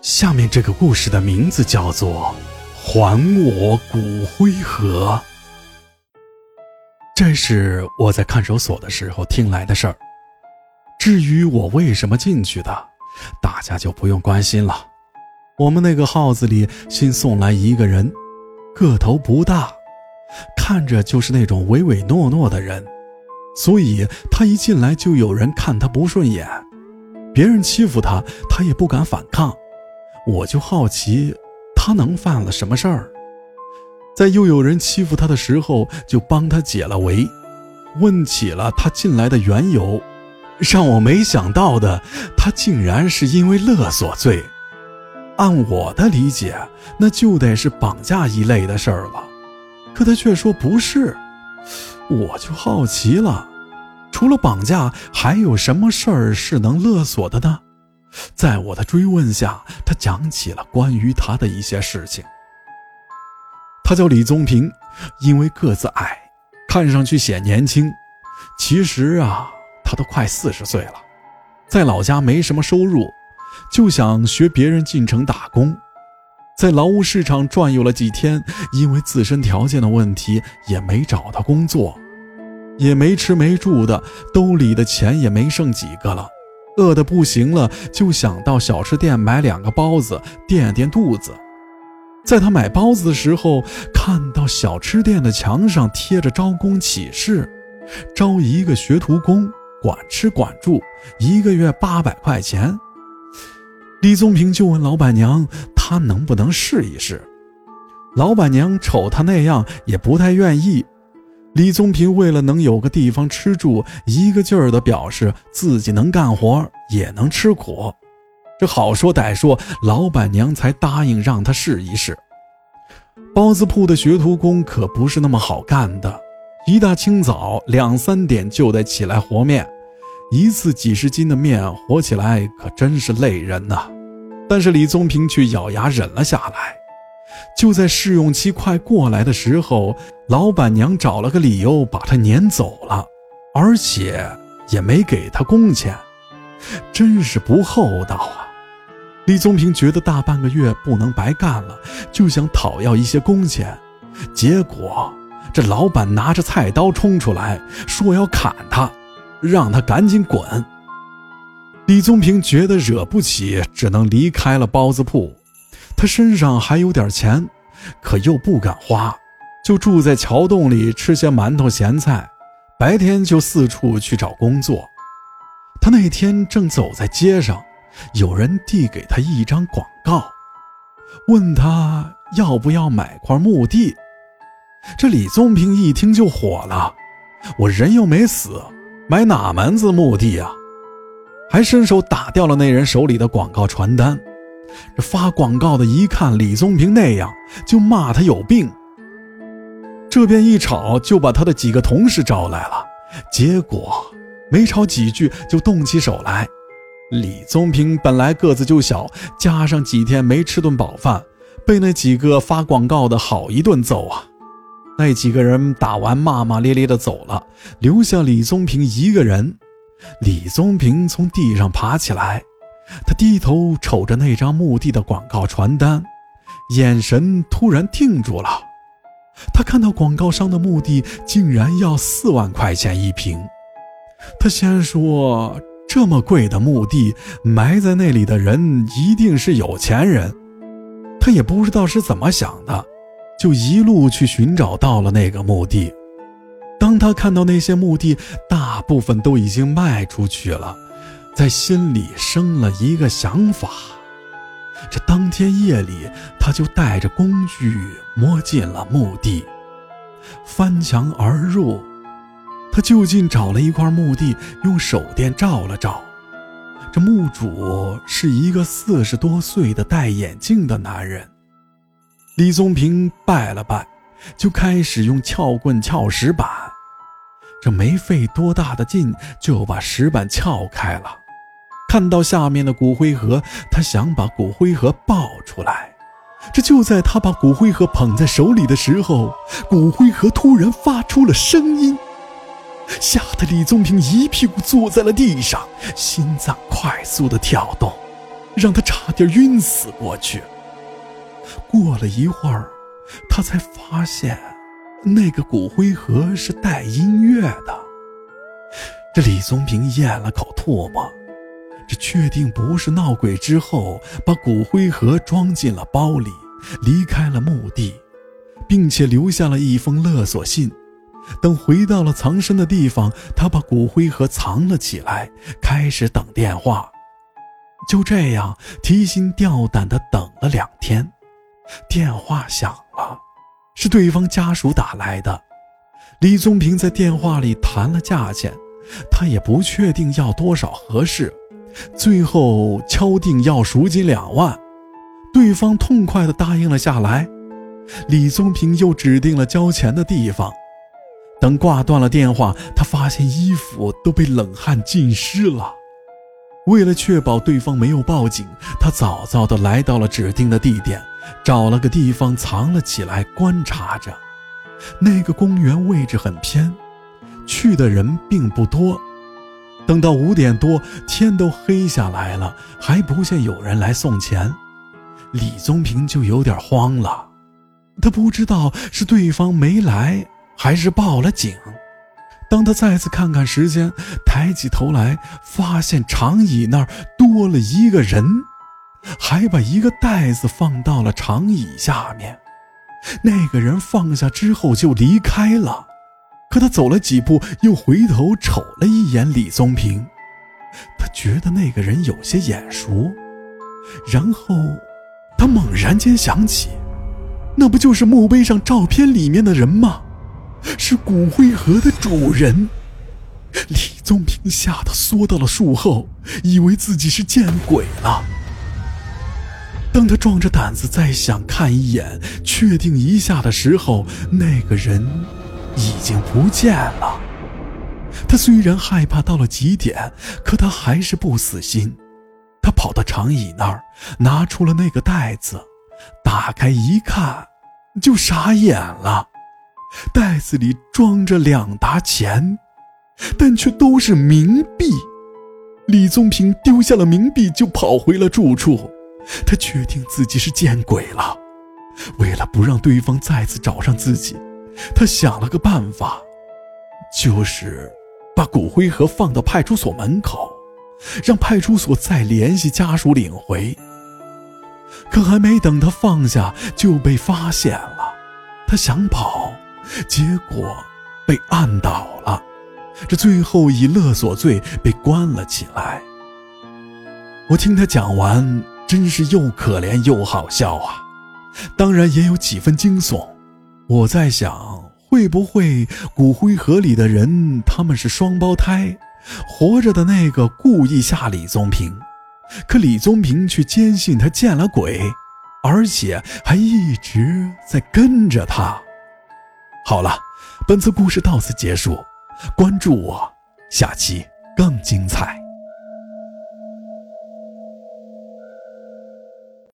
下面这个故事的名字叫做《还我骨灰盒》。这是我在看守所的时候听来的事儿。至于我为什么进去的，大家就不用关心了。我们那个号子里新送来一个人，个头不大，看着就是那种唯唯诺诺的人，所以他一进来就有人看他不顺眼，别人欺负他，他也不敢反抗。我就好奇，他能犯了什么事儿？在又有人欺负他的时候，就帮他解了围，问起了他进来的缘由。让我没想到的，他竟然是因为勒索罪。按我的理解，那就得是绑架一类的事儿了。可他却说不是，我就好奇了，除了绑架，还有什么事儿是能勒索的呢？在我的追问下，他讲起了关于他的一些事情。他叫李宗平，因为个子矮，看上去显年轻。其实啊，他都快四十岁了，在老家没什么收入，就想学别人进城打工。在劳务市场转悠了几天，因为自身条件的问题，也没找到工作，也没吃没住的，兜里的钱也没剩几个了。饿得不行了，就想到小吃店买两个包子垫垫肚子。在他买包子的时候，看到小吃店的墙上贴着招工启事，招一个学徒工，管吃管住，一个月八百块钱。李宗平就问老板娘，他能不能试一试？老板娘瞅他那样，也不太愿意。李宗平为了能有个地方吃住，一个劲儿地表示自己能干活，也能吃苦。这好说歹说，老板娘才答应让他试一试。包子铺的学徒工可不是那么好干的，一大清早两三点就得起来和面，一次几十斤的面和起来可真是累人呐。但是李宗平却咬牙忍了下来。就在试用期快过来的时候，老板娘找了个理由把他撵走了，而且也没给他工钱，真是不厚道啊！李宗平觉得大半个月不能白干了，就想讨要一些工钱，结果这老板拿着菜刀冲出来，说要砍他，让他赶紧滚。李宗平觉得惹不起，只能离开了包子铺。他身上还有点钱，可又不敢花，就住在桥洞里吃些馒头咸菜，白天就四处去找工作。他那天正走在街上，有人递给他一张广告，问他要不要买块墓地。这李宗平一听就火了：“我人又没死，买哪门子墓地啊？”还伸手打掉了那人手里的广告传单。这发广告的一看李宗平那样，就骂他有病。这边一吵，就把他的几个同事招来了。结果没吵几句，就动起手来。李宗平本来个子就小，加上几天没吃顿饱饭，被那几个发广告的好一顿揍啊！那几个人打完，骂骂咧咧的走了，留下李宗平一个人。李宗平从地上爬起来。他低头瞅着那张墓地的广告传单，眼神突然定住了。他看到广告商的墓地竟然要四万块钱一平。他先说：“这么贵的墓地，埋在那里的人一定是有钱人。”他也不知道是怎么想的，就一路去寻找到了那个墓地。当他看到那些墓地大部分都已经卖出去了。在心里生了一个想法，这当天夜里，他就带着工具摸进了墓地，翻墙而入。他就近找了一块墓地，用手电照了照。这墓主是一个四十多岁的戴眼镜的男人。李宗平拜了拜，就开始用撬棍撬石板。这没费多大的劲，就把石板撬开了。看到下面的骨灰盒，他想把骨灰盒抱出来。这就在他把骨灰盒捧在手里的时候，骨灰盒突然发出了声音，吓得李宗平一屁股坐在了地上，心脏快速的跳动。让他差点晕死过去。过了一会儿，他才发现那个骨灰盒是带音乐的。这李宗平咽了口唾沫，这确定不是闹鬼之后把骨灰盒装进了包里，离开了墓地，并且留下了一封勒索信。等回到了藏身的地方，他把骨灰盒藏了起来，开始等电话。就这样提心吊胆地等了两天，电话响了，是对方家属打来的。李宗平在电话里谈了价钱，他也不确定要多少合适，最后敲定要赎金两万，对方痛快地答应了下来。李宗平又指定了交钱的地方。等挂断了电话，他发现衣服都被冷汗浸湿了。为了确保对方没有报警，他早早地来到了指定的地点，找了个地方藏了起来，观察着。那个公园位置很偏，去的人并不多。等到五点多，天都黑下来了，还不见有人来送钱，李宗平就有点慌了。他不知道是对方没来。还是报了警。当他再次看看时间，抬起头来，发现长椅那儿多了一个人，还把一个袋子放到了长椅下面。那个人放下之后就离开了。可他走了几步，又回头瞅了一眼李宗平，他觉得那个人有些眼熟。然后，他猛然间想起，那不就是墓碑上照片里面的人吗？是骨灰盒的主人，李宗平吓得缩到了树后，以为自己是见鬼了。当他壮着胆子再想看一眼、确定一下的时候，那个人已经不见了。他虽然害怕到了极点，可他还是不死心。他跑到长椅那儿，拿出了那个袋子，打开一看，就傻眼了。袋子里装着两沓钱，但却都是冥币。李宗平丢下了冥币，就跑回了住处。他确定自己是见鬼了。为了不让对方再次找上自己，他想了个办法，就是把骨灰盒放到派出所门口，让派出所再联系家属领回。可还没等他放下，就被发现了。他想跑。结果被按倒了，这最后以勒索罪被关了起来。我听他讲完，真是又可怜又好笑啊！当然也有几分惊悚。我在想，会不会骨灰盒里的人他们是双胞胎？活着的那个故意吓李宗平，可李宗平却坚信他见了鬼，而且还一直在跟着他。好了，本次故事到此结束，关注我，下期更精彩。